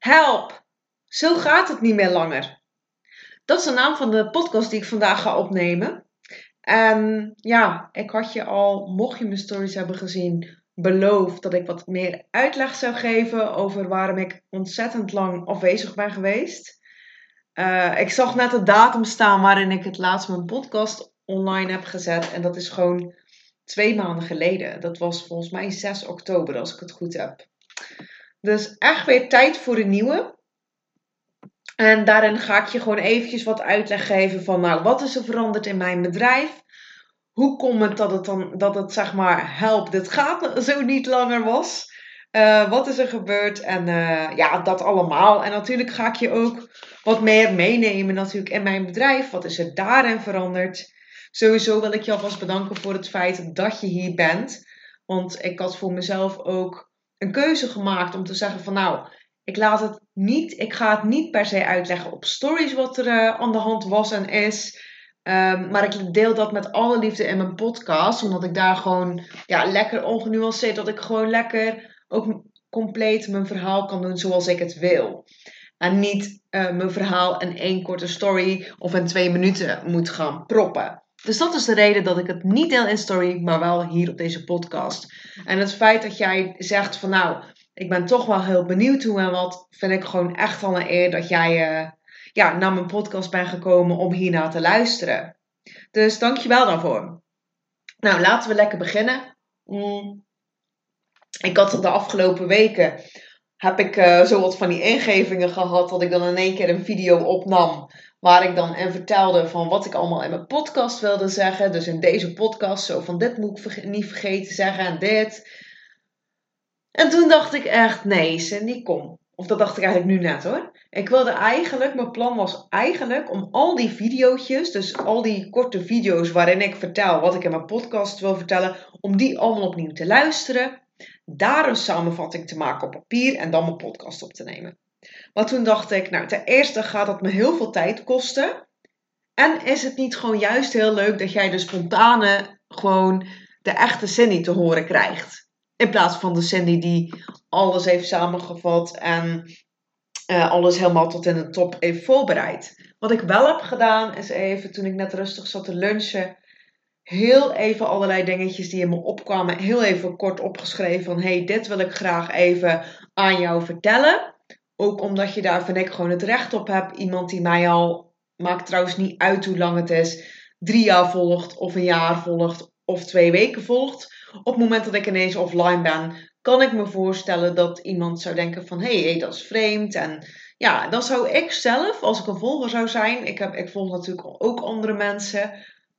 Help! Zo gaat het niet meer langer. Dat is de naam van de podcast die ik vandaag ga opnemen. En ja, ik had je al, mocht je mijn stories hebben gezien, beloofd dat ik wat meer uitleg zou geven over waarom ik ontzettend lang afwezig ben geweest. Uh, ik zag net de datum staan waarin ik het laatst mijn podcast online heb gezet. En dat is gewoon twee maanden geleden. Dat was volgens mij 6 oktober, als ik het goed heb. Dus echt weer tijd voor een nieuwe. En daarin ga ik je gewoon eventjes wat uitleg geven van, nou, wat is er veranderd in mijn bedrijf? Hoe komt het dat het dan, dat het zeg maar, help, dit gaat zo niet langer was? Uh, wat is er gebeurd? En uh, ja, dat allemaal. En natuurlijk ga ik je ook wat meer meenemen natuurlijk in mijn bedrijf. Wat is er daarin veranderd? Sowieso wil ik je alvast bedanken voor het feit dat je hier bent. Want ik had voor mezelf ook een keuze gemaakt om te zeggen van nou, ik laat het niet, ik ga het niet per se uitleggen op stories wat er uh, aan de hand was en is. Um, maar ik deel dat met alle liefde in mijn podcast, omdat ik daar gewoon ja, lekker ongenuanceerd, dat ik gewoon lekker ook compleet mijn verhaal kan doen zoals ik het wil. En niet uh, mijn verhaal in één korte story of in twee minuten moet gaan proppen. Dus dat is de reden dat ik het niet deel in story, maar wel hier op deze podcast. En het feit dat jij zegt van nou, ik ben toch wel heel benieuwd hoe en wat, vind ik gewoon echt al een eer dat jij uh, ja, naar mijn podcast bent gekomen om hiernaar te luisteren. Dus dankjewel daarvoor. Nou, laten we lekker beginnen. Mm. Ik had de afgelopen weken heb ik uh, zo wat van die ingevingen gehad dat ik dan in één keer een video opnam waar ik dan en vertelde van wat ik allemaal in mijn podcast wilde zeggen. Dus in deze podcast zo van dit moet ik niet vergeten zeggen en dit. En toen dacht ik echt, nee Cindy, kom. Of dat dacht ik eigenlijk nu net hoor. Ik wilde eigenlijk, mijn plan was eigenlijk om al die video's, dus al die korte video's waarin ik vertel wat ik in mijn podcast wil vertellen, om die allemaal opnieuw te luisteren daar een samenvatting te maken op papier en dan mijn podcast op te nemen. Maar toen dacht ik, nou, ten eerste gaat dat me heel veel tijd kosten. En is het niet gewoon juist heel leuk dat jij de spontane, gewoon de echte Cindy te horen krijgt? In plaats van de Cindy die alles heeft samengevat en uh, alles helemaal tot in de top heeft voorbereid. Wat ik wel heb gedaan is even, toen ik net rustig zat te lunchen, heel even allerlei dingetjes die in me opkwamen, heel even kort opgeschreven van hey, dit wil ik graag even aan jou vertellen. Ook omdat je daar vind ik gewoon het recht op hebt. Iemand die mij al, maakt trouwens niet uit hoe lang het is, drie jaar volgt of een jaar volgt of twee weken volgt. Op het moment dat ik ineens offline ben, kan ik me voorstellen dat iemand zou denken van hé, hey, dat is vreemd. En ja, dan zou ik zelf, als ik een volger zou zijn, ik, heb, ik volg natuurlijk ook andere mensen,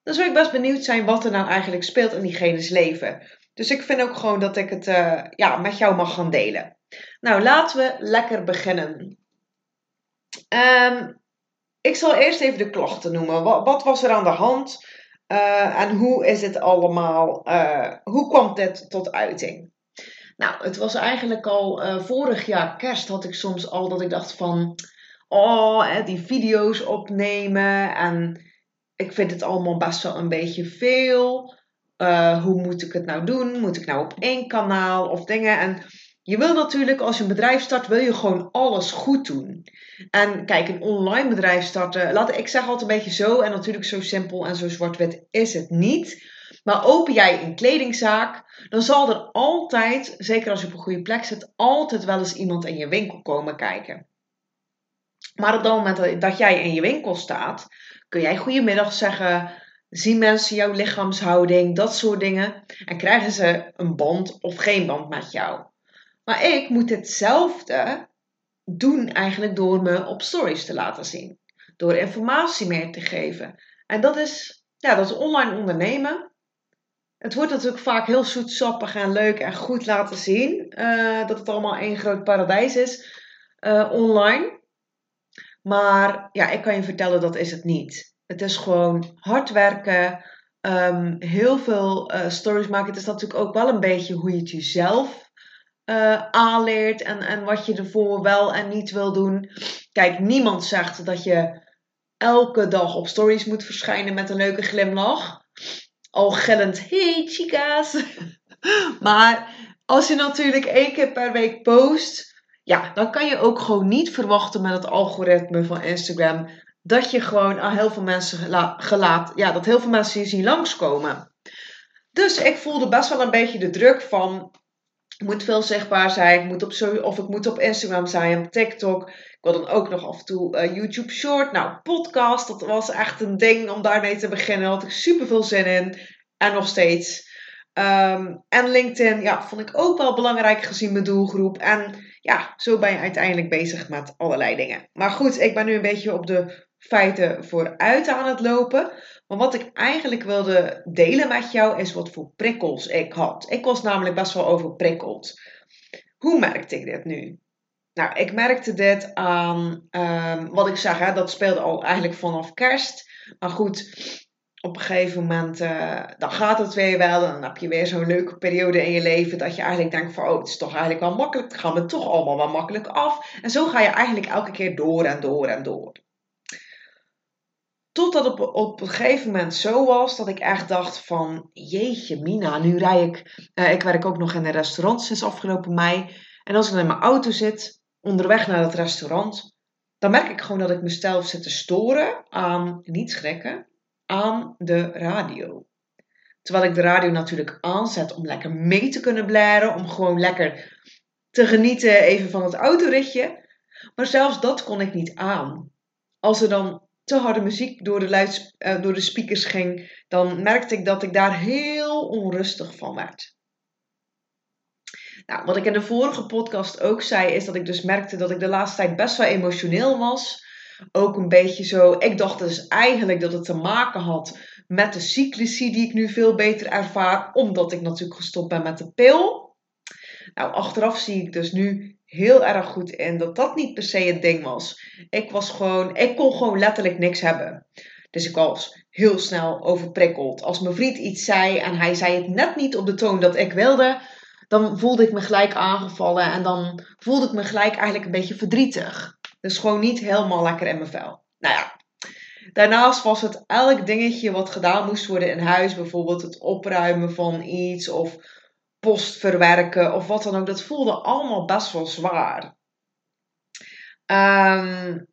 dan zou ik best benieuwd zijn wat er nou eigenlijk speelt in diegene's leven. Dus ik vind ook gewoon dat ik het uh, ja, met jou mag gaan delen. Nou, laten we lekker beginnen. Um, ik zal eerst even de klachten noemen. Wat, wat was er aan de hand? Uh, en hoe is het allemaal? Uh, hoe kwam dit tot uiting? Nou, het was eigenlijk al vorig jaar kerst had ik soms al dat ik dacht van... Oh, die video's opnemen en ik vind het allemaal best wel een beetje veel. Uh, hoe moet ik het nou doen? Moet ik nou op één kanaal of dingen? En je wil natuurlijk, als je een bedrijf start, wil je gewoon alles goed doen. En kijk, een online bedrijf starten, laat ik zeg altijd een beetje zo, en natuurlijk zo simpel en zo zwart-wit is het niet. Maar open jij een kledingzaak, dan zal er altijd, zeker als je op een goede plek zit, altijd wel eens iemand in je winkel komen kijken. Maar op het moment dat jij in je winkel staat, kun jij goedemiddag zeggen. Zien mensen jouw lichaamshouding, dat soort dingen. En krijgen ze een band of geen band met jou. Maar ik moet hetzelfde doen eigenlijk door me op stories te laten zien. Door informatie meer te geven. En dat is, ja, dat is online ondernemen. Het wordt natuurlijk vaak heel zoetsappig en leuk en goed laten zien. Uh, dat het allemaal één groot paradijs is uh, online. Maar ja, ik kan je vertellen, dat is het niet. Het is gewoon hard werken, um, heel veel uh, stories maken. Het is natuurlijk ook wel een beetje hoe je het jezelf uh, aanleert en, en wat je ervoor wel en niet wil doen. Kijk, niemand zegt dat je elke dag op stories moet verschijnen met een leuke glimlach. Al gillend, hey chicas. maar als je natuurlijk één keer per week post ja, dan kan je ook gewoon niet verwachten met het algoritme van Instagram dat je gewoon aan heel veel mensen gelaat, ja, dat heel veel mensen je zien langskomen. Dus ik voelde best wel een beetje de druk van, ik moet veel zichtbaar zijn, ik moet op, of ik moet op Instagram zijn, op TikTok. Ik wil dan ook nog af en toe uh, YouTube Short. Nou, podcast, dat was echt een ding om daarmee te beginnen. Daar had ik super veel zin in. En nog steeds. Ehm, en LinkedIn, ja, vond ik ook wel belangrijk gezien mijn doelgroep. En ja, zo ben je uiteindelijk bezig met allerlei dingen. Maar goed, ik ben nu een beetje op de feiten vooruit aan het lopen. Maar wat ik eigenlijk wilde delen met jou is wat voor prikkels ik had. Ik was namelijk best wel overprikkeld. Hoe merkte ik dit nu? Nou, ik merkte dit aan ehm, wat ik zeg, hè, dat speelde al eigenlijk vanaf kerst. Maar goed, op een gegeven moment, uh, dan gaat het weer wel. Dan heb je weer zo'n leuke periode in je leven dat je eigenlijk denkt van, oh, het is toch eigenlijk wel makkelijk. Het gaat me toch allemaal wel makkelijk af. En zo ga je eigenlijk elke keer door en door en door. Totdat het op, op een gegeven moment zo was dat ik echt dacht van, jeetje Mina, nu rij ik, uh, ik werk ook nog in een restaurant sinds afgelopen mei. En als ik in mijn auto zit, onderweg naar het restaurant, dan merk ik gewoon dat ik mezelf zit te storen aan, niet schrikken, aan de radio. Terwijl ik de radio natuurlijk aanzet om lekker mee te kunnen blaren, om gewoon lekker te genieten even van het autoritje. Maar zelfs dat kon ik niet aan. Als er dan te harde muziek door de, uh, door de speakers ging, dan merkte ik dat ik daar heel onrustig van werd. Nou, wat ik in de vorige podcast ook zei, is dat ik dus merkte dat ik de laatste tijd best wel emotioneel was. Ook een beetje zo. Ik dacht dus eigenlijk dat het te maken had met de cyclici die ik nu veel beter ervaar, omdat ik natuurlijk gestopt ben met de pil. Nou, achteraf zie ik dus nu heel erg goed in dat dat niet per se het ding was. Ik was gewoon, ik kon gewoon letterlijk niks hebben. Dus ik was heel snel overprikkeld. Als mijn vriend iets zei en hij zei het net niet op de toon dat ik wilde, dan voelde ik me gelijk aangevallen en dan voelde ik me gelijk eigenlijk een beetje verdrietig. Dus gewoon niet helemaal lekker in mijn vel. Nou ja, Daarnaast was het elk dingetje wat gedaan moest worden in huis, bijvoorbeeld het opruimen van iets of post verwerken of wat dan ook, dat voelde allemaal best wel zwaar. Um,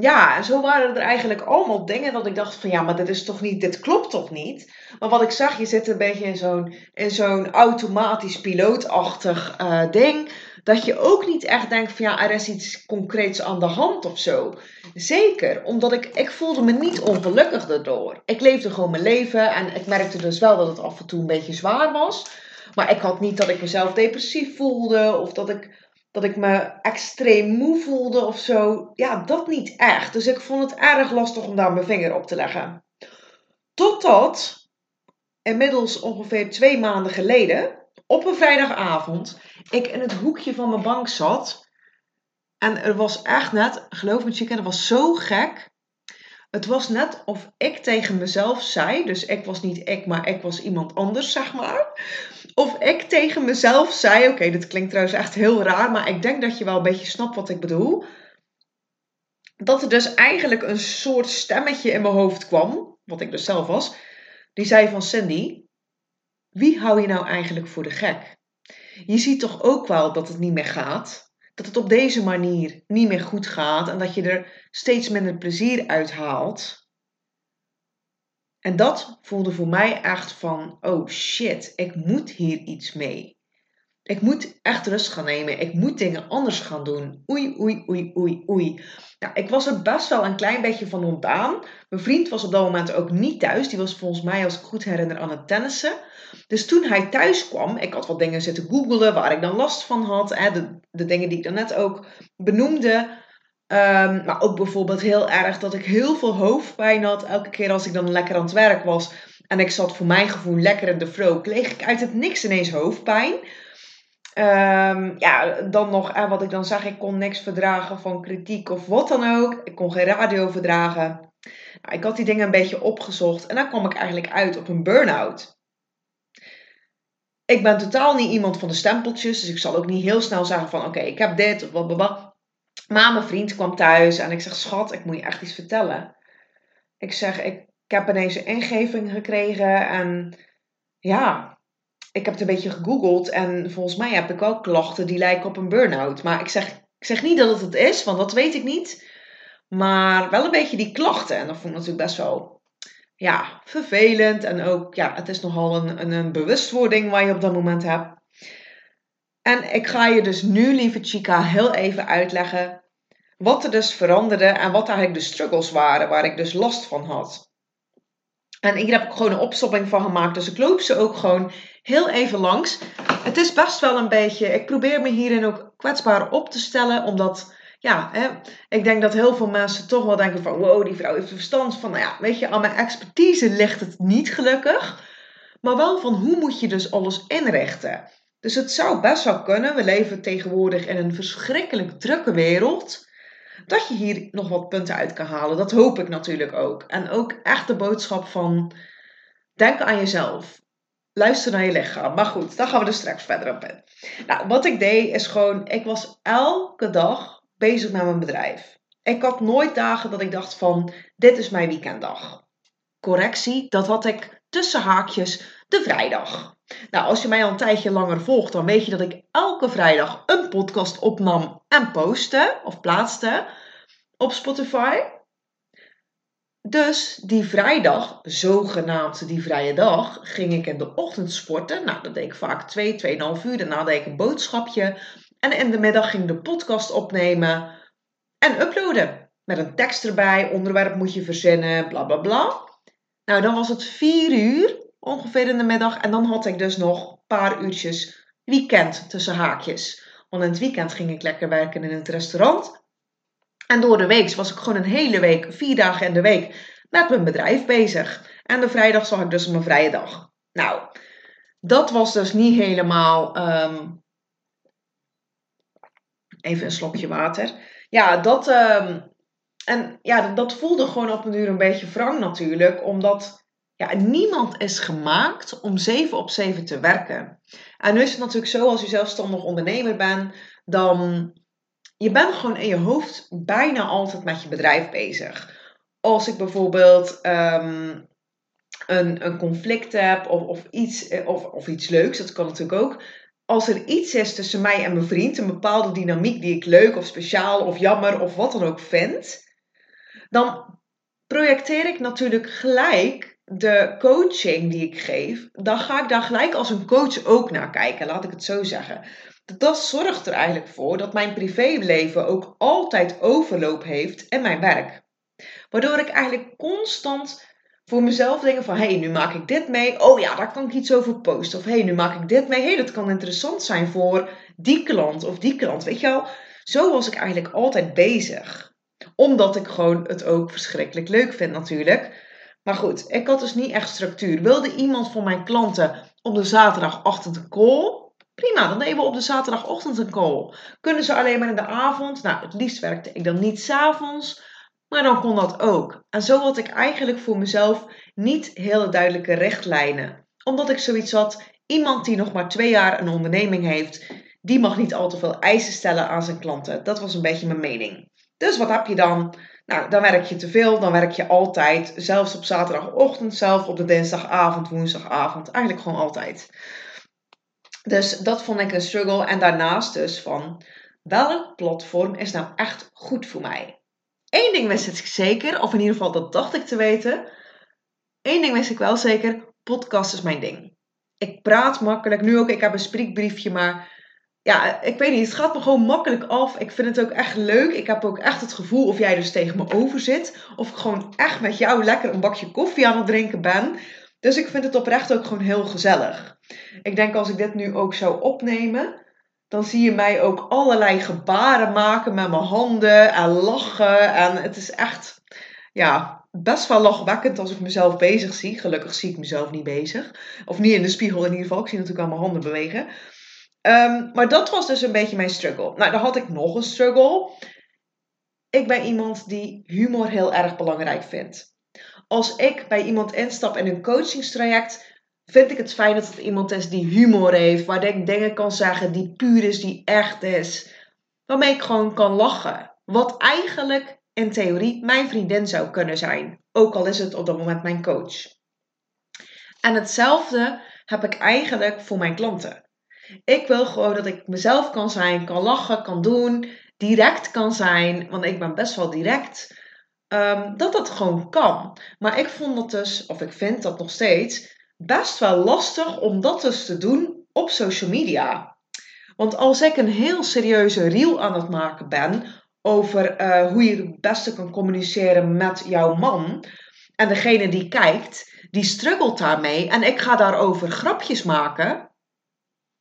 ja, en zo waren er eigenlijk allemaal dingen dat ik dacht van ja, maar dit is toch niet, dit klopt toch niet? Maar wat ik zag, je zit een beetje in zo'n, in zo'n automatisch pilootachtig uh, ding. Dat je ook niet echt denkt van ja, er is iets concreets aan de hand of zo. Zeker, omdat ik, ik voelde me niet ongelukkig daardoor. Ik leefde gewoon mijn leven en ik merkte dus wel dat het af en toe een beetje zwaar was. Maar ik had niet dat ik mezelf depressief voelde of dat ik dat ik me extreem moe voelde of zo. Ja, dat niet echt. Dus ik vond het erg lastig om daar mijn vinger op te leggen. Totdat inmiddels ongeveer twee maanden geleden, op een vrijdagavond, ik in het hoekje van mijn bank zat. En er was echt net, geloof me, chicken, het was zo gek. Het was net of ik tegen mezelf zei, dus ik was niet ik, maar ik was iemand anders, zeg maar. Of ik tegen mezelf zei, oké, dit klinkt trouwens echt heel raar, maar ik denk dat je wel een beetje snapt wat ik bedoel. Dat er dus eigenlijk een soort stemmetje in mijn hoofd kwam, wat ik dus zelf was. Die zei van Cindy, wie hou je nou eigenlijk voor de gek? Je ziet toch ook wel dat het niet meer gaat? Dat het op deze manier niet meer goed gaat en dat je er steeds minder plezier uit haalt? En dat voelde voor mij echt van, oh shit, ik moet hier iets mee. Ik moet echt rust gaan nemen. Ik moet dingen anders gaan doen. Oei, oei, oei, oei, oei. Nou, ik was er best wel een klein beetje van ontdaan. Mijn vriend was op dat moment ook niet thuis. Die was volgens mij, als ik goed herinner, aan het tennissen. Dus toen hij thuis kwam, ik had wat dingen zitten googelen waar ik dan last van had. Hè, de, de dingen die ik daarnet ook benoemde. Um, maar ook bijvoorbeeld heel erg dat ik heel veel hoofdpijn had. Elke keer als ik dan lekker aan het werk was. En ik zat voor mijn gevoel lekker in de flow. Kreeg ik uit het niks ineens hoofdpijn. Um, ja, dan nog, en wat ik dan zag, ik kon niks verdragen van kritiek of wat dan ook. Ik kon geen radio verdragen. Nou, ik had die dingen een beetje opgezocht en dan kwam ik eigenlijk uit op een burn-out. Ik ben totaal niet iemand van de stempeltjes, dus ik zal ook niet heel snel zeggen van oké, ik heb dit of wat, maar mijn vriend kwam thuis en ik zeg: Schat, ik moet je echt iets vertellen. Ik zeg: Ik, heb ineens een ingeving gekregen en ja, ik heb het een beetje gegoogeld en volgens mij heb ik ook klachten die lijken op een burn-out. Maar ik zeg, ik zeg niet dat het het is, want dat weet ik niet. Maar wel een beetje die klachten. En dat vond ik natuurlijk best wel ja, vervelend. En ook, ja, het is nogal een, een, een bewustwording waar je op dat moment hebt. En ik ga je dus nu, lieve Chica, heel even uitleggen wat er dus veranderde en wat eigenlijk de struggles waren waar ik dus last van had. En hier heb ik gewoon een opstopping van gemaakt, dus ik loop ze ook gewoon heel even langs. Het is best wel een beetje, ik probeer me hierin ook kwetsbaar op te stellen, omdat ja, hè, ik denk dat heel veel mensen toch wel denken van wow, die vrouw heeft verstand van, nou ja, weet je, aan mijn expertise ligt het niet gelukkig, maar wel van hoe moet je dus alles inrichten. Dus het zou best wel kunnen, we leven tegenwoordig in een verschrikkelijk drukke wereld, dat je hier nog wat punten uit kan halen. Dat hoop ik natuurlijk ook. En ook echt de boodschap van, denk aan jezelf. Luister naar je lichaam. Maar goed, daar gaan we er straks verder op in. Nou, wat ik deed is gewoon, ik was elke dag bezig met mijn bedrijf. Ik had nooit dagen dat ik dacht van, dit is mijn weekenddag. Correctie, dat had ik tussen haakjes de vrijdag. Nou, als je mij al een tijdje langer volgt, dan weet je dat ik elke vrijdag een podcast opnam en postte of plaatste op Spotify. Dus die vrijdag, zogenaamd die vrije dag, ging ik in de ochtend sporten. Nou, dat deed ik vaak 2, 2,5 uur. Daarna deed ik een boodschapje. En in de middag ging ik de podcast opnemen en uploaden. Met een tekst erbij, onderwerp moet je verzinnen, bla bla bla. Nou, dan was het 4 uur ongeveer in de middag. En dan had ik dus nog een paar uurtjes weekend tussen haakjes. Want in het weekend ging ik lekker werken in het restaurant. En door de week was ik gewoon een hele week, vier dagen in de week, met mijn bedrijf bezig. En de vrijdag zag ik dus mijn vrije dag. Nou, dat was dus niet helemaal. Ehm, even een slokje water. Ja, dat. Ehm, en ja, dat voelde gewoon op een uur een beetje wrang natuurlijk, omdat ja, niemand is gemaakt om 7 op 7 te werken. En nu is het natuurlijk zo, als je zelfstandig ondernemer bent, dan je bent gewoon in je hoofd bijna altijd met je bedrijf bezig. Als ik bijvoorbeeld ehm, een, een conflict heb of, of, iets, eh, of, of iets leuks, dat kan natuurlijk ook. Als er iets is tussen mij en mijn vriend, een bepaalde dynamiek die ik leuk of speciaal of jammer of wat dan ook vind, dan projecteer ik natuurlijk gelijk de coaching die ik geef, dan ga ik daar gelijk als een coach ook naar kijken, laat ik het zo zeggen. Dat zorgt er eigenlijk voor dat mijn privéleven ook altijd overloop heeft in mijn werk. Waardoor ik eigenlijk constant voor mezelf denk van, hé, hey, nu maak ik dit mee. Oh ja, daar kan ik iets over posten. Of hé, hey, nu maak ik dit mee. Hé, hey, dat kan interessant zijn voor die klant of die klant. Weet je wel, zo was ik eigenlijk altijd bezig. Omdat ik gewoon het ook verschrikkelijk leuk vind natuurlijk. Maar goed, ik had dus niet echt structuur. Wilde iemand van mijn klanten op de zaterdagochtend een call? Prima, dan nemen we op de zaterdagochtend een call. Kunnen ze alleen maar in de avond? Nou, het liefst werkte ik dan niet s'avonds, maar dan kon dat ook. En zo had ik eigenlijk voor mezelf niet hele duidelijke richtlijnen. Omdat ik zoiets had, iemand die nog maar twee jaar een onderneming heeft, die mag niet al te veel eisen stellen aan zijn klanten. Dat was een beetje mijn mening. Dus wat heb je dan? Nou, dan werk je te veel, dan werk je altijd. Zelfs op zaterdagochtend, zelf op de dinsdagavond, woensdagavond. Eigenlijk gewoon altijd. Dus dat vond ik een struggle. En daarnaast dus van, welk platform is nou echt goed voor mij? Eén ding wist ik zeker, of in ieder geval dat dacht ik te weten. Eén ding wist ik wel zeker, podcast is mijn ding. Ik praat makkelijk. Nu ook, ik heb een spreekbriefje, maar ja, ik weet niet, het gaat me gewoon makkelijk af. Ik vind het ook echt leuk. Ik heb ook echt het gevoel of jij dus tegen me over zit. Of ik gewoon echt met jou lekker een bakje koffie aan het drinken ben. Dus ik vind het oprecht ook gewoon heel gezellig. Ik denk als ik dit nu ook zou opnemen, dan zie je mij ook allerlei gebaren maken met mijn handen en lachen. En het is echt, ja, best wel lachwekkend als ik mezelf bezig zie. Gelukkig zie ik mezelf niet bezig. Of niet in de spiegel in ieder geval. Ik zie natuurlijk al mijn handen bewegen. Ehm, maar dat was dus een beetje mijn struggle. Nou, dan had ik nog een struggle. Ik ben iemand die humor heel erg belangrijk vindt. Als ik bij iemand instap in een coachingstraject, vind ik het fijn dat het iemand is die humor heeft, waar ik dingen kan zeggen die puur is, die echt is, waarmee ik gewoon kan lachen. Wat eigenlijk in theorie mijn vriendin zou kunnen zijn, ook al is het op dat moment mijn coach. En hetzelfde heb ik eigenlijk voor mijn klanten. Ik wil gewoon dat ik mezelf kan zijn, kan lachen, kan doen, direct kan zijn, want ik ben best wel direct. Um, dat dat gewoon kan. Maar ik vond dat dus, of ik vind dat nog steeds, best wel lastig om dat dus te doen op social media. Want als ik een heel serieuze reel aan het maken ben over uh, hoe je het beste kan communiceren met jouw man, en degene die kijkt, die struggelt daarmee en ik ga daarover grapjes maken,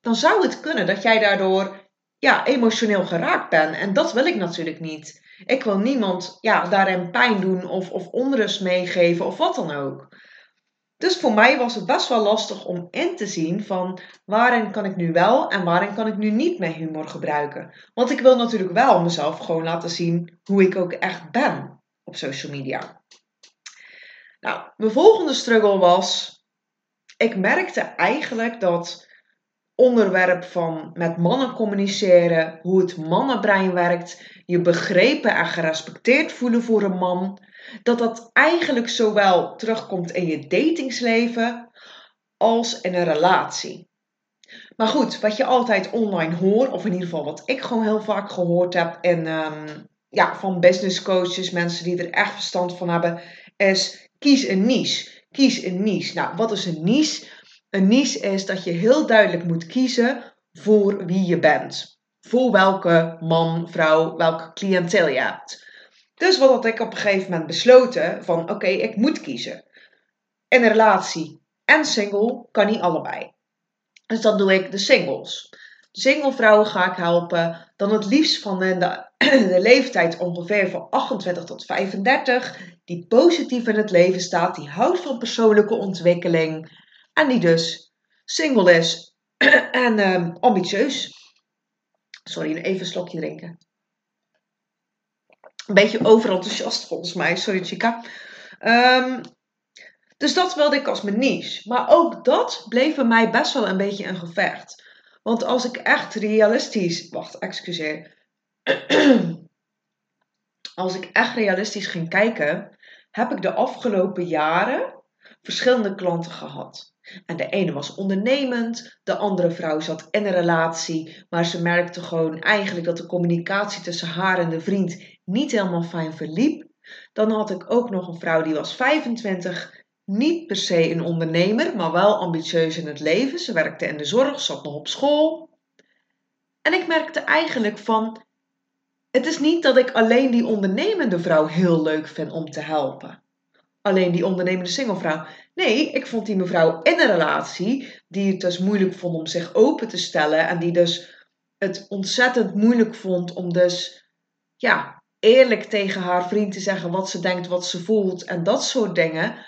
dan zou het kunnen dat jij daardoor ja, emotioneel geraakt bent. En dat wil ik natuurlijk niet. Ik wil niemand ja, daarin pijn doen of, of onrust meegeven of wat dan ook. Dus voor mij was het best wel lastig om in te zien van waarin kan ik nu wel en waarin kan ik nu niet mijn humor gebruiken. Want ik wil natuurlijk wel mezelf gewoon laten zien hoe ik ook echt ben op social media. Nou, mijn volgende struggle was, ik merkte eigenlijk dat onderwerp van met mannen communiceren, hoe het mannenbrein werkt, je begrepen en gerespecteerd voelen voor een man, dat dat eigenlijk zowel terugkomt in je datingsleven als in een relatie. Maar goed, wat je altijd online hoort, of in ieder geval wat ik gewoon heel vaak gehoord heb in, um, ja, van business coaches, mensen die er echt verstand van hebben, is kies een niche. Kies een niche. Nou, wat is een niche? Een niche is dat je heel duidelijk moet kiezen voor wie je bent. Voor welke man, vrouw, welke cliëntel je hebt. Dus wat had ik op een gegeven moment besloten van oké, ik moet kiezen. In een relatie en single kan niet allebei. Dus dan doe ik de singles. Single vrouwen ga ik helpen. Dan het liefst van de, de leeftijd ongeveer van 28 tot 35. Die positief in het leven staat. Die houdt van persoonlijke ontwikkeling. En die dus single is en ambitieus. Sorry, even een slokje drinken. Een beetje overenthousiast volgens mij. Sorry, chica. Um, dus dat wilde ik als mijn niche. Maar ook dat bleef bij mij best wel een beetje een gevecht. Want als ik echt realistisch. Wacht, excuseer. als ik echt realistisch ging kijken, heb ik de afgelopen jaren verschillende klanten gehad. En de ene was ondernemend, de andere vrouw zat in een relatie, maar ze merkte gewoon eigenlijk dat de communicatie tussen haar en de vriend niet helemaal fijn verliep. Dan had ik ook nog een vrouw die was 25, niet per se een ondernemer, maar wel ambitieus in het leven. Ze werkte in de zorg, zat nog op school. En ik merkte eigenlijk van, het is niet dat ik alleen die ondernemende vrouw heel leuk vind om te helpen. Alleen die ondernemende singlevrouw. Nee, ik vond die mevrouw in een relatie die het dus moeilijk vond om zich open te stellen en die dus het ontzettend moeilijk vond om dus ja, eerlijk tegen haar vriend te zeggen wat ze denkt, wat ze voelt en dat soort dingen.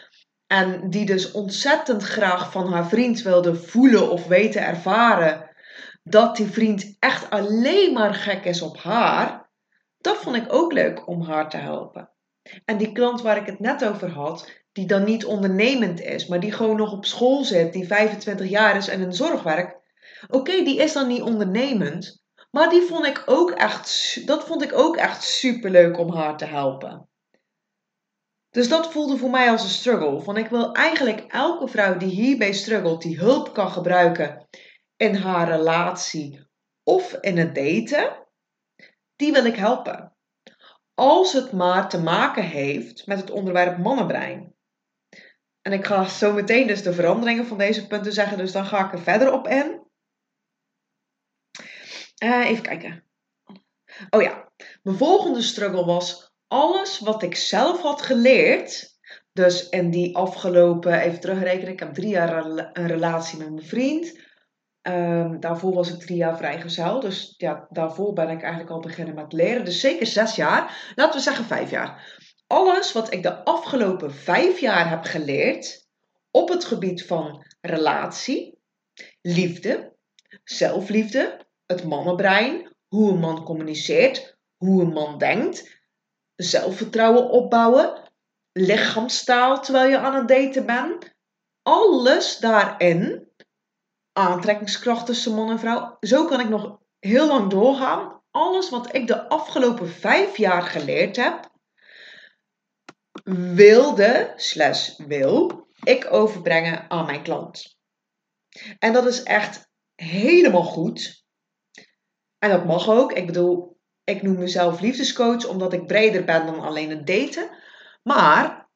En die dus ontzettend graag van haar vriend wilde voelen of weten ervaren dat die vriend echt alleen maar gek is op haar. Dat vond ik ook leuk om haar te helpen. En die klant waar ik het net over had, die dan niet ondernemend is, maar die gewoon nog op school zit, die 25 jaar is en in zorg werkt. Oké, die is dan niet ondernemend, maar die vond ik ook echt, dat vond ik ook echt super leuk om haar te helpen. Dus dat voelde voor mij als een struggle. Van ik wil eigenlijk elke vrouw die hierbij struggelt, die hulp kan gebruiken in haar relatie of in het daten, die wil ik helpen. Als het maar te maken heeft met het onderwerp mannenbrein. En ik ga zo meteen dus de veranderingen van deze punten zeggen, dus dan ga ik er verder op in. Uh, even kijken. Oh ja, mijn volgende struggle was alles wat ik zelf had geleerd. Dus in die afgelopen, even terugrekenen, ik heb drie jaar een relatie met mijn vriend. Um, daarvoor was ik drie jaar vrijgezel. Dus ja, daarvoor ben ik eigenlijk al beginnen met leren. Dus zeker zes jaar. Laten we zeggen vijf jaar. Alles wat ik de afgelopen vijf jaar heb geleerd op het gebied van relatie, liefde, zelfliefde, het mannenbrein, hoe een man communiceert, hoe een man denkt, zelfvertrouwen opbouwen, lichaamstaal terwijl je aan het daten bent. Alles daarin, aantrekkingskracht tussen man en vrouw, zo kan ik nog heel lang doorgaan. Alles wat ik de afgelopen vijf jaar geleerd heb, wilde, slash wil, ik overbrengen aan mijn klant. En dat is echt helemaal goed. En dat mag ook. Ik bedoel, ik noem mezelf liefdescoach omdat ik breder ben dan alleen het daten. Maar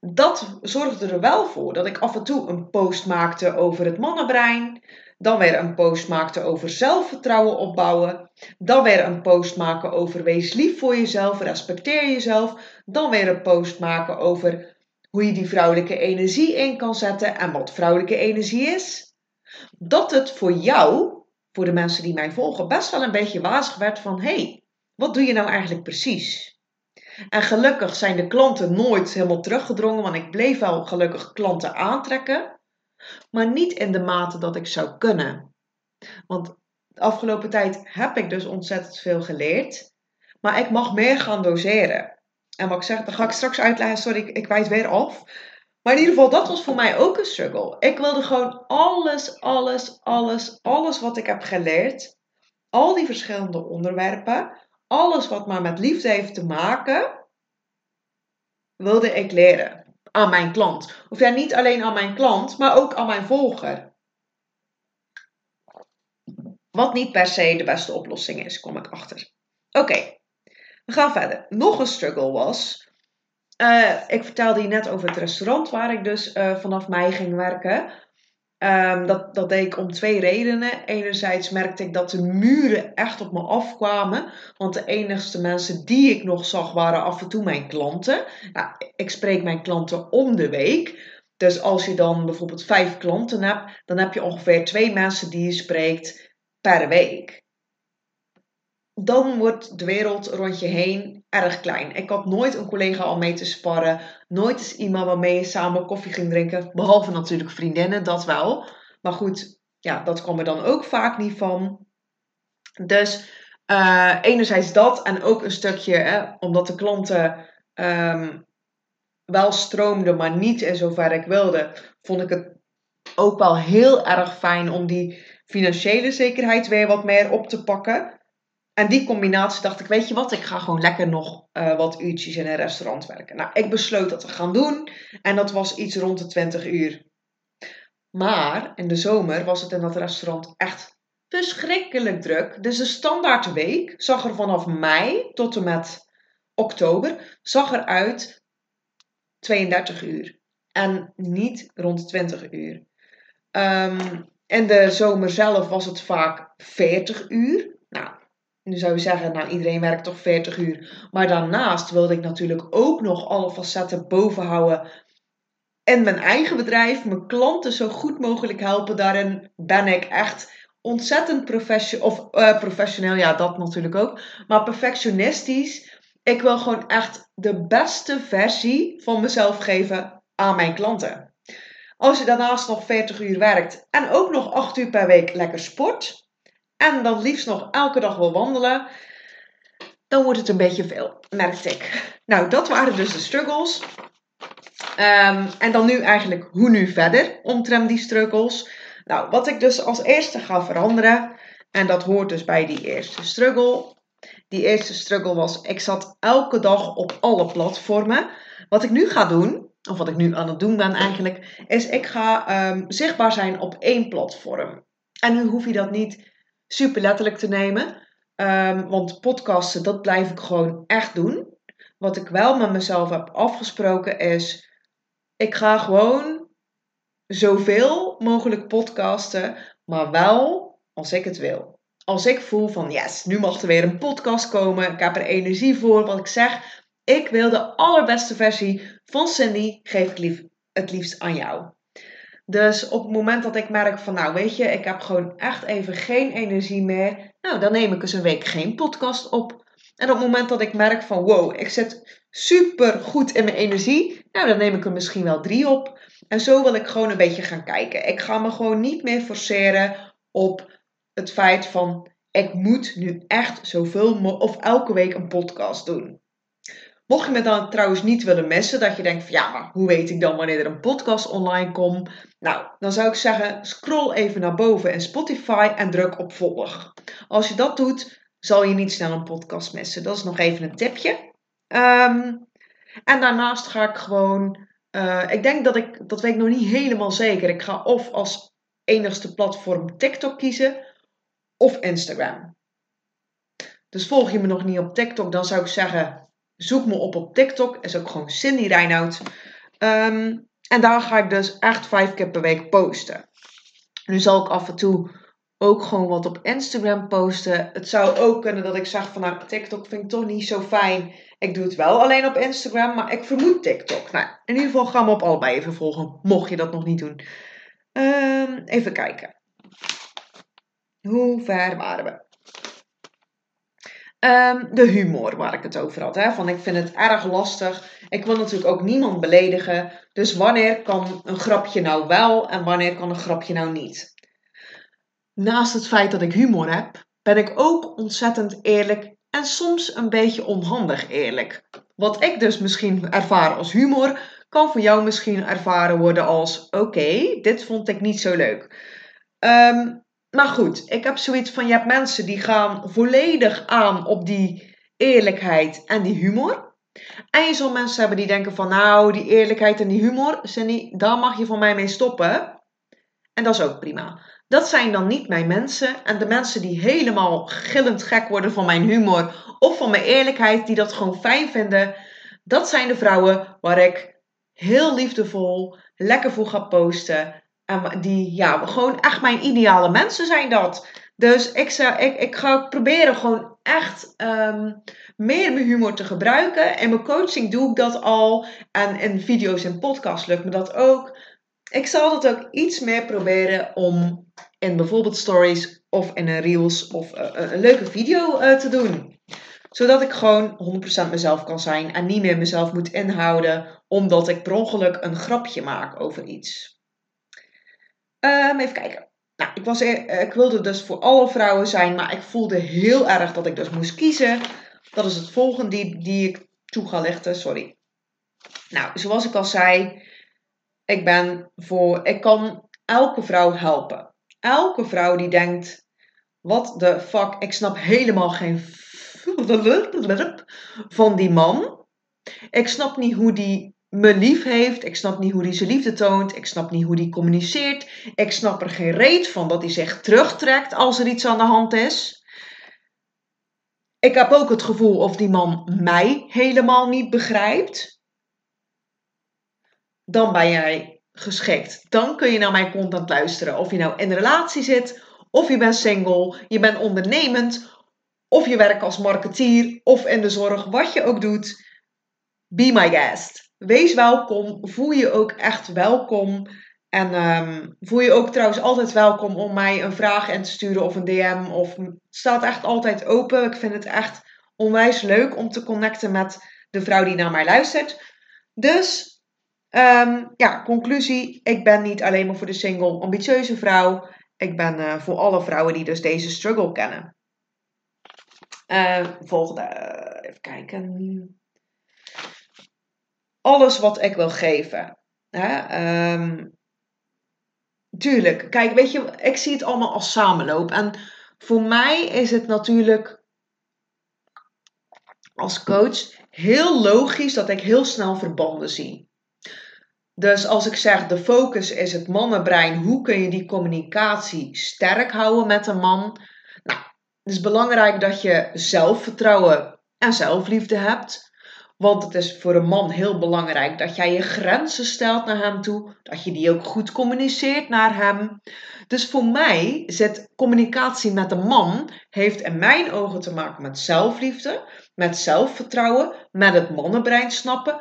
dat zorgde er wel voor dat ik af en toe een post maakte over het mannenbrein. Dan weer een post maakte over zelfvertrouwen opbouwen. Dan weer een post maken over wees lief voor jezelf, respecteer jezelf. Dan weer een post maken over hoe je die vrouwelijke energie in kan zetten en wat vrouwelijke energie is. Dat het voor jou, voor de mensen die mij volgen, best wel een beetje wazig werd van hé, hey, wat doe je nou eigenlijk precies? En gelukkig zijn de klanten nooit helemaal teruggedrongen, want ik bleef wel gelukkig klanten aantrekken, maar niet in de mate dat ik zou kunnen. Want de afgelopen tijd heb ik dus ontzettend veel geleerd, maar ik mag meer gaan doseren. En wat ik zeg, dat ga ik straks uitleggen, sorry, ik, ik wijs weer af. Maar in ieder geval, dat was voor mij ook een struggle. Ik wilde gewoon alles, alles, alles, alles wat ik heb geleerd, al die verschillende onderwerpen, alles wat maar met liefde heeft te maken, wilde ik leren aan mijn klant. Of ja, niet alleen aan mijn klant, maar ook aan mijn volger. Wat niet per se de beste oplossing is, kom ik achter. Oké, we gaan verder. Nog een struggle was. Uh, ik vertelde je net over het restaurant waar ik dus uh, vanaf mei ging werken. Um, dat, dat deed ik om twee redenen. Enerzijds merkte ik dat de muren echt op me afkwamen. Want de enigste mensen die ik nog zag waren af en toe mijn klanten. Nou, ik spreek mijn klanten om de week. Dus als je dan bijvoorbeeld vijf klanten hebt, dan heb je ongeveer twee mensen die je spreekt per week. Dan wordt de wereld rond je heen erg klein. Ik had nooit een collega al mee te sparren. Nooit eens iemand waarmee je samen koffie ging drinken. Behalve natuurlijk vriendinnen, dat wel. Maar goed, ja, dat kwam er dan ook vaak niet van. Dus uh, enerzijds dat en ook een stukje, hè, omdat de klanten um, wel stroomden, maar niet in zover ik wilde, vond ik het ook wel heel erg fijn om die financiële zekerheid weer wat meer op te pakken. En die combinatie dacht ik, weet je wat, ik ga gewoon lekker nog uh, wat uurtjes in een restaurant werken. Nou, ik besloot dat te gaan doen en dat was iets rond de 20 uur. Maar in de zomer was het in dat restaurant echt verschrikkelijk druk. Dus de standaard week zag er vanaf mei tot en met oktober zag er uit 32 uur. En niet rond 20 uur. Um, in de zomer zelf was het vaak 40 uur. Nou, nu zou je zeggen, nou iedereen werkt toch 40 uur. Maar daarnaast wilde ik natuurlijk ook nog alle facetten bovenhouden. En mijn eigen bedrijf, mijn klanten zo goed mogelijk helpen. Daarin ben ik echt ontzettend professioneel. Of uh, professioneel, ja, dat natuurlijk ook. Maar perfectionistisch. Ik wil gewoon echt de beste versie van mezelf geven aan mijn klanten. Als je daarnaast nog 40 uur werkt en ook nog 8 uur per week lekker sport en dan liefst nog elke dag wil wandelen, dan wordt het een beetje veel, merkte ik. Nou, dat waren dus de struggles. Um, en dan nu eigenlijk, hoe nu verder omtrent die struggles? Nou, wat ik dus als eerste ga veranderen, en dat hoort dus bij die eerste struggle. Die eerste struggle was, ik zat elke dag op alle platformen. Wat ik nu ga doen, of wat ik nu aan het doen ben eigenlijk, is ik ga um, zichtbaar zijn op één platform. En nu hoef je dat niet super letterlijk te nemen. Um, want podcasten, dat blijf ik gewoon echt doen. Wat ik wel met mezelf heb afgesproken is, ik ga gewoon zoveel mogelijk podcasten, maar wel als ik het wil. Als ik voel van yes, nu mag er weer een podcast komen, ik heb er energie voor, wat ik zeg. Ik wil de allerbeste versie van Cindy, geef ik lief, het liefst aan jou. Dus op het moment dat ik merk van, nou weet je, ik heb gewoon echt even geen energie meer. Nou, dan neem ik eens een week geen podcast op. En op het moment dat ik merk van, wow, ik zit super goed in mijn energie. Nou, dan neem ik er misschien wel drie op. En zo wil ik gewoon een beetje gaan kijken. Ik ga me gewoon niet meer forceren op het feit van, ik moet nu echt zoveel of elke week een podcast doen. Mocht je me dan trouwens niet willen missen, dat je denkt van ja, maar hoe weet ik dan wanneer er een podcast online komt? Nou, dan zou ik zeggen, scroll even naar boven in Spotify en druk op volg. Als je dat doet, zal je niet snel een podcast missen. Dat is nog even een tipje. Um, en daarnaast ga ik gewoon, uh, ik denk dat ik, dat weet ik nog niet helemaal zeker. Ik ga of als enigste platform TikTok kiezen of Instagram. Dus volg je me nog niet op TikTok, dan zou ik zeggen, zoek me op op TikTok. Is ook gewoon Cindy Reinoud. Ehm, en daar ga ik dus echt vijf keer per week posten. Nu zal ik af en toe ook gewoon wat op Instagram posten. Het zou ook kunnen dat ik zeg van nou, TikTok vind ik toch niet zo fijn. Ik doe het wel alleen op Instagram, maar ik vermoed TikTok. Nou, in ieder geval gaan we op allebei even volgen, mocht je dat nog niet doen. Ehm, even kijken. Hoe ver waren we? Ehm, de humor waar ik het over had. Hè? Van ik vind het erg lastig. Ik wil natuurlijk ook niemand beledigen. Dus wanneer kan een grapje nou wel en wanneer kan een grapje nou niet? Naast het feit dat ik humor heb, ben ik ook ontzettend eerlijk en soms een beetje onhandig eerlijk. Wat ik dus misschien ervaar als humor, kan voor jou misschien ervaren worden als: oké, dit vond ik niet zo leuk. Um, maar goed, ik heb zoiets van: je hebt mensen die gaan volledig aan op die eerlijkheid en die humor. En je zal mensen hebben die denken van, nou, die eerlijkheid en die humor, Cindy, daar mag je van mij mee stoppen. En dat is ook prima. Dat zijn dan niet mijn mensen. En de mensen die helemaal gillend gek worden van mijn humor of van mijn eerlijkheid, die dat gewoon fijn vinden, dat zijn de vrouwen waar ik heel liefdevol lekker voor ga posten. En die, ja, gewoon echt mijn ideale mensen zijn dat. Dus ik, zou, ik, ik ga proberen gewoon echt ehm, meer mijn humor te gebruiken. In mijn coaching doe ik dat al. En in video's en podcasts lukt me dat ook. Ik zal dat ook iets meer proberen om in bijvoorbeeld stories of in een reels of uh, een leuke video uh, te doen. Zodat ik gewoon 100% mezelf kan zijn en niet meer mezelf moet inhouden omdat ik per ongeluk een grapje maak over iets. Um, even kijken. Nou, ik, was, e-, ik wilde dus voor alle vrouwen zijn, maar ik voelde heel erg dat ik dus moest kiezen. Dat is het volgende die, die ik toe ga lichten. Sorry. Nou, zoals ik al zei, ik ben voor, ik kan elke vrouw helpen. Elke vrouw die denkt, wat de fuck, ik snap helemaal geen van die man. Ik snap niet hoe die me lief heeft. Ik snap niet hoe hij zijn liefde toont. Ik snap niet hoe hij communiceert. Ik snap er geen reet van dat hij zich terugtrekt als er iets aan de hand is. Ik heb ook het gevoel of die man mij helemaal niet begrijpt. Dan ben jij geschikt. Dan kun je naar mijn content luisteren. Of je nou in een relatie zit, of je bent single, je bent ondernemend, of je werkt als marketeer, of in de zorg, wat je ook doet. Be my guest. Wees welkom. Voel je ook echt welkom. En um, voel je ook trouwens altijd welkom om mij een vraag in te sturen of een DM. Of staat echt altijd open. Ik vind het echt onwijs leuk om te connecten met de vrouw die naar mij luistert. Dus um, ja, conclusie. Ik ben niet alleen maar voor de single ambitieuze vrouw. Ik ben uh, voor alle vrouwen die dus deze struggle kennen. Uh, volgende, even kijken alles wat ik wil geven. Hè? Um, tuurlijk, kijk, weet je, ik zie het allemaal als samenloop. En voor mij is het natuurlijk als coach heel logisch dat ik heel snel verbanden zie. Dus als ik zeg de focus is het mannenbrein, hoe kun je die communicatie sterk houden met een man? Nou, het is belangrijk dat je zelfvertrouwen en zelfliefde hebt. Want het is voor een man heel belangrijk dat jij je grenzen stelt naar hem toe. Dat je die ook goed communiceert naar hem. Dus voor mij zit communicatie met een man, heeft in mijn ogen te maken met zelfliefde, met zelfvertrouwen, met het mannenbrein snappen.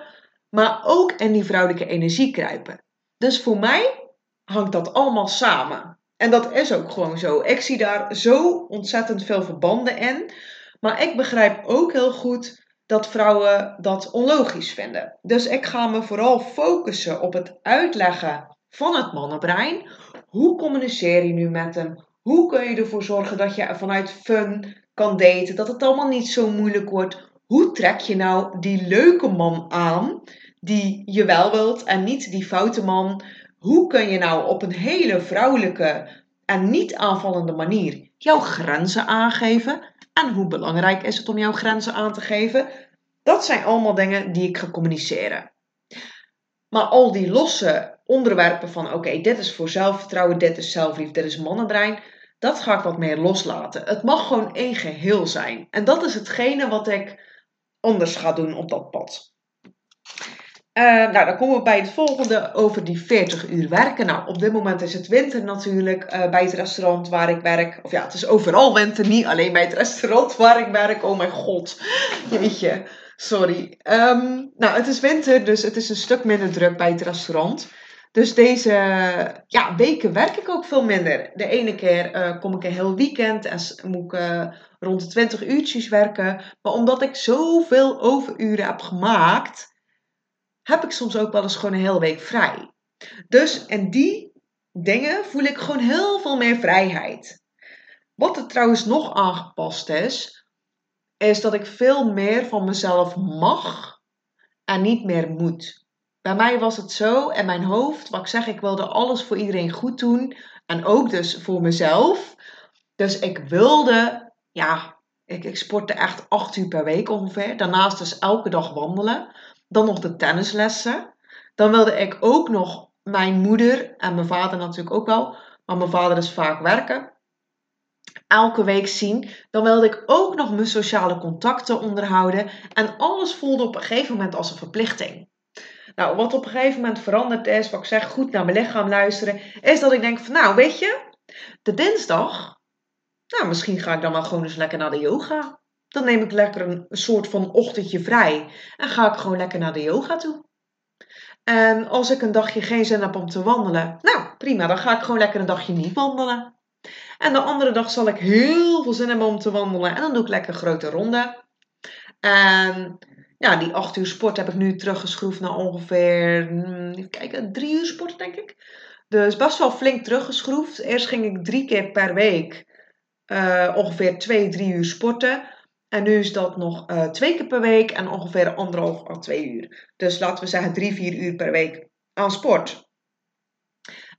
Maar ook in die vrouwelijke energie kruipen. Dus voor mij hangt dat allemaal samen. En dat is ook gewoon zo. Ik zie daar zo ontzettend veel verbanden in. Maar ik begrijp ook heel goed dat vrouwen dat onlogisch vinden. Dus ik ga me vooral focussen op het uitleggen van het mannenbrein. Hoe communiceer je nu met hem? Hoe kun je ervoor zorgen dat je vanuit fun kan daten? Dat het allemaal niet zo moeilijk wordt. Hoe trek je nou die leuke man aan die je wel wilt en niet die foute man? Hoe kun je nou op een hele vrouwelijke en niet aanvallende manier jouw grenzen aangeven? En hoe belangrijk is het om jouw grenzen aan te geven? Dat zijn allemaal dingen die ik ga communiceren. Maar al die losse onderwerpen van oké, dit is voor zelfvertrouwen, dit is zelfliefde, dit is mannenbrein. Dat ga ik wat meer loslaten. Het mag gewoon één geheel zijn. En dat is hetgene wat ik anders ga doen op dat pad. Uh, nou, dan komen we bij het volgende over die 40 uur werken. Nou, op dit moment is het winter natuurlijk uh, bij het restaurant waar ik werk. Of ja, het is overal winter, niet alleen bij het restaurant waar ik werk. Oh mijn god, jeetje, sorry. Um, nou, het is winter, dus het is een stuk minder druk bij het restaurant. Dus deze ja, weken werk ik ook veel minder. De ene keer uh, kom ik een heel weekend en moet ik uh, rond de 20 uurtjes werken. Maar omdat ik zoveel overuren heb gemaakt, heb ik soms ook wel eens gewoon een hele week vrij. Dus en die dingen voel ik gewoon heel veel meer vrijheid. Wat er trouwens nog aangepast is, is dat ik veel meer van mezelf mag en niet meer moet. Bij mij was het zo en mijn hoofd, wat ik zeg, ik wilde alles voor iedereen goed doen en ook dus voor mezelf. Dus ik wilde, ja, ik, ik sportte echt acht uur per week ongeveer. Daarnaast dus elke dag wandelen. Dan nog de tennislessen. Dan wilde ik ook nog mijn moeder en mijn vader natuurlijk ook wel. Maar mijn vader is vaak werken. Elke week zien. Dan wilde ik ook nog mijn sociale contacten onderhouden. En alles voelde op een gegeven moment als een verplichting. Nou, wat op een gegeven moment veranderd is, wat ik zeg, goed naar mijn lichaam luisteren, is dat ik denk van, nou, weet je, de dinsdag, nou, misschien ga ik dan wel gewoon eens lekker naar de yoga. Dan neem ik lekker een soort van ochtendje vrij en ga ik gewoon lekker naar de yoga toe. En als ik een dagje geen zin heb om te wandelen, nou prima, dan ga ik gewoon lekker een dagje niet wandelen. En de andere dag zal ik heel veel zin hebben om te wandelen en dan doe ik lekker grote ronde. En ja, die acht uur sport heb ik nu teruggeschroefd naar ongeveer, hmm, even kijken, drie uur sport denk ik. Dus best wel flink teruggeschroefd. Eerst ging ik drie keer per week uh, ongeveer twee, drie uur sporten. En nu is dat nog uh, twee keer per week en ongeveer anderhalf à twee uur. Dus laten we zeggen drie, vier uur per week aan sport.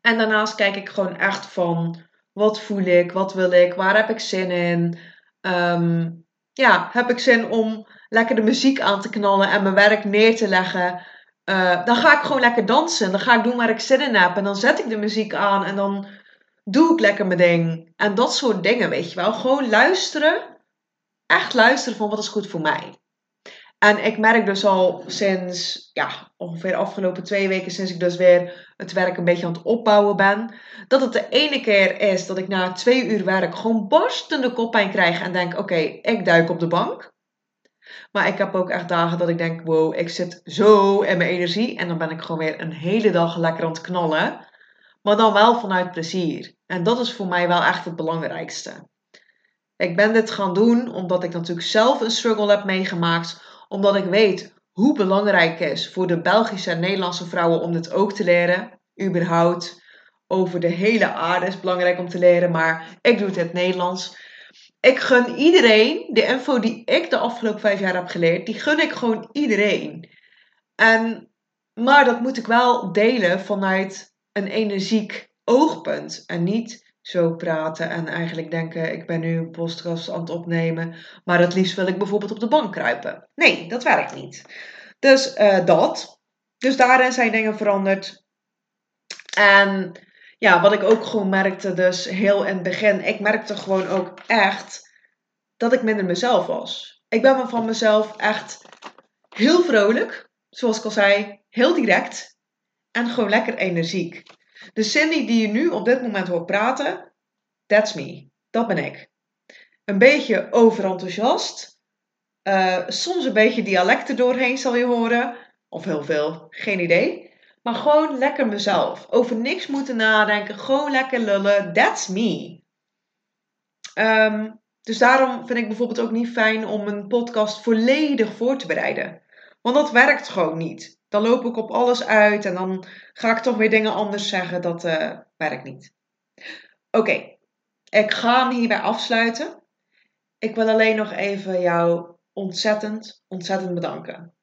En daarnaast kijk ik gewoon echt van wat voel ik, wat wil ik, waar heb ik zin in. Um, ja, heb ik zin om lekker de muziek aan te knallen en mijn werk neer te leggen. Uh, dan ga ik gewoon lekker dansen. Dan ga ik doen waar ik zin in heb. En dan zet ik de muziek aan en dan doe ik lekker mijn ding. En dat soort dingen, weet je wel. Gewoon luisteren echt luisteren van wat is goed voor mij. En ik merk dus al sinds ja, ongeveer de afgelopen twee weken, sinds ik dus weer het werk een beetje aan het opbouwen ben, dat het de ene keer is dat ik na twee uur werk gewoon barstende koppijn krijg en denk: oké, ik duik op de bank. Maar ik heb ook echt dagen dat ik denk: wow, ik zit zo in mijn energie en dan ben ik gewoon weer een hele dag lekker aan het knallen. Maar dan wel vanuit plezier. En dat is voor mij wel echt het belangrijkste. Ik ben dit gaan doen omdat ik natuurlijk zelf een struggle heb meegemaakt. Omdat ik weet hoe belangrijk het is voor de Belgische en Nederlandse vrouwen om dit ook te leren. Überhaupt over de hele aarde is belangrijk om te leren, maar ik doe het in het Nederlands. Ik gun iedereen de info die ik de afgelopen vijf jaar heb geleerd, die gun ik gewoon iedereen. En, maar dat moet ik wel delen vanuit een energiek oogpunt en niet zo praten en eigenlijk denken: ik ben nu een podcast aan het opnemen, maar het liefst wil ik bijvoorbeeld op de bank kruipen. Nee, dat werkt niet. Dus uh, dat. Dus daarin zijn dingen veranderd. En ja, wat ik ook gewoon merkte, dus heel in het begin, ik merkte gewoon ook echt dat ik minder mezelf was. Ik ben van mezelf echt heel vrolijk, zoals ik al zei, heel direct en gewoon lekker energiek. De Cindy die je nu op dit moment hoort praten, that's me. Dat ben ik. Een beetje overenthousiast. Uh, soms een beetje dialecten doorheen zal je horen. Of heel veel, geen idee. Maar gewoon lekker mezelf. Over niks moeten nadenken. Gewoon lekker lullen. That's me. Um, dus daarom vind ik bijvoorbeeld ook niet fijn om een podcast volledig voor te bereiden. Want dat werkt gewoon niet. Dan loop ik op alles uit en dan ga ik toch weer dingen anders zeggen. Dat uh, werkt niet. Oké, ik ga hem hierbij afsluiten. Ik wil alleen nog even jou ontzettend, ontzettend bedanken.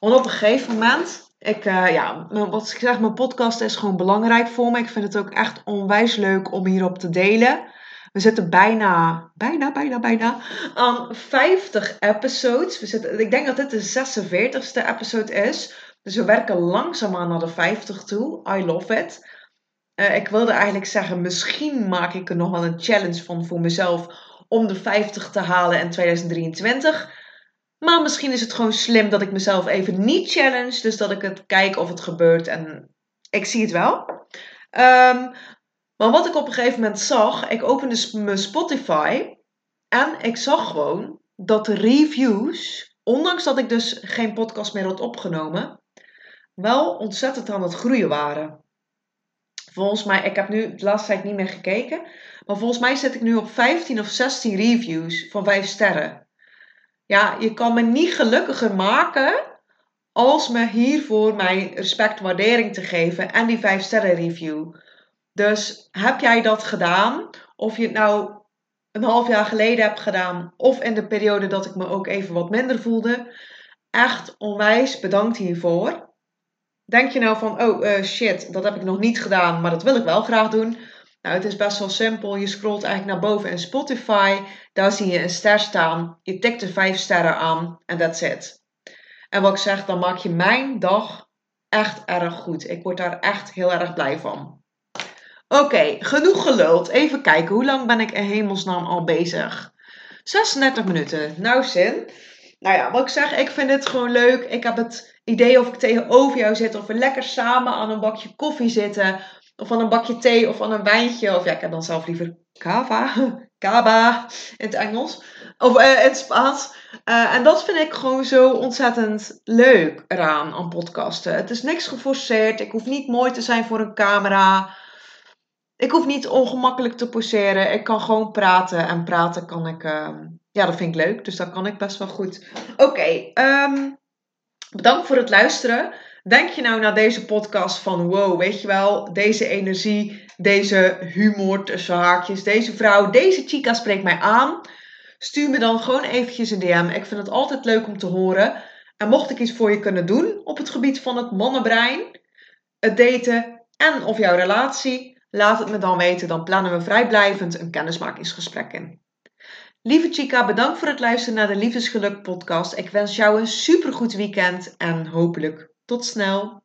Want op een gegeven moment, ik, uh, ja, wat ik zeg, mijn podcast is gewoon belangrijk voor me. Ik vind het ook echt onwijs leuk om hierop te delen. We zitten bijna, bijna, bijna, bijna aan 50 episodes. We zitten, ik denk dat dit de 46ste episode is. Dus we werken langzaamaan naar de 50 toe. I love it. Uh, ik wilde eigenlijk zeggen, misschien maak ik er nog wel een challenge van voor mezelf om de 50 te halen in 2023. Maar misschien is het gewoon slim dat ik mezelf even niet challenge. Dus dat ik het kijk of het gebeurt. En ik zie het wel. Um, maar wat ik op een gegeven moment zag, ik opende mijn Spotify. En ik zag gewoon dat de reviews, ondanks dat ik dus geen podcast meer had opgenomen, wel ontzettend aan het groeien waren. Volgens mij, ik heb nu de laatste tijd niet meer gekeken, maar volgens mij zit ik nu op 15 of 16 reviews van 5 sterren. Ja, je kan me niet gelukkiger maken als me hiervoor mijn respect, waardering te geven en die 5 sterren review. Dus heb jij dat gedaan? Of je het nou een half jaar geleden hebt gedaan, of in de periode dat ik me ook even wat minder voelde. Echt onwijs bedankt hiervoor. Denk je nou van, oh uh, shit, dat heb ik nog niet gedaan, maar dat wil ik wel graag doen. Nou, het is best wel simpel. Je scrolt eigenlijk naar boven in Spotify. Daar zie je een ster staan. Je tikt er vijf sterren aan en that's it. En wat ik zeg, dan maak je mijn dag echt erg goed. Ik word daar echt heel erg blij van. Oké, genoeg geluld. Even kijken, hoe lang ben ik in hemelsnaam al bezig? 36 minuten. Nou, zin. Nou ja, wat ik zeg, ik vind het gewoon leuk. Ik heb het idee of ik tegenover jou zit, of we lekker samen aan een bakje koffie zitten, of aan een bakje thee, of aan een wijntje. Of ja, ik heb dan zelf liever cava, cava in het Engels, of uh, in het Spaans. Uh, en dat vind ik gewoon zo ontzettend leuk eraan, aan podcasten. Het is niks geforceerd. Ik hoef niet mooi te zijn voor een camera. Ik hoef niet ongemakkelijk te poseren. Ik kan gewoon praten. En praten kan ik. Ehm, ja, dat vind ik leuk. Dus dat kan ik best wel goed. Oké. Ehm, bedankt voor het luisteren. Denk je nou naar deze podcast van wow, weet je wel, deze energie, deze humor tussen haakjes, deze vrouw, deze chica spreekt mij aan. Stuur me dan gewoon eventjes een DM. Ik vind het altijd leuk om te horen. En mocht ik iets voor je kunnen doen op het gebied van het mannenbrein, het daten en of jouw relatie, Laat het me dan weten, dan plannen we vrijblijvend een kennismakingsgesprek in. Lieve Chica, bedankt voor het luisteren naar de Liefdesgeluk podcast. Ik wens jou een supergoed weekend en hopelijk tot snel.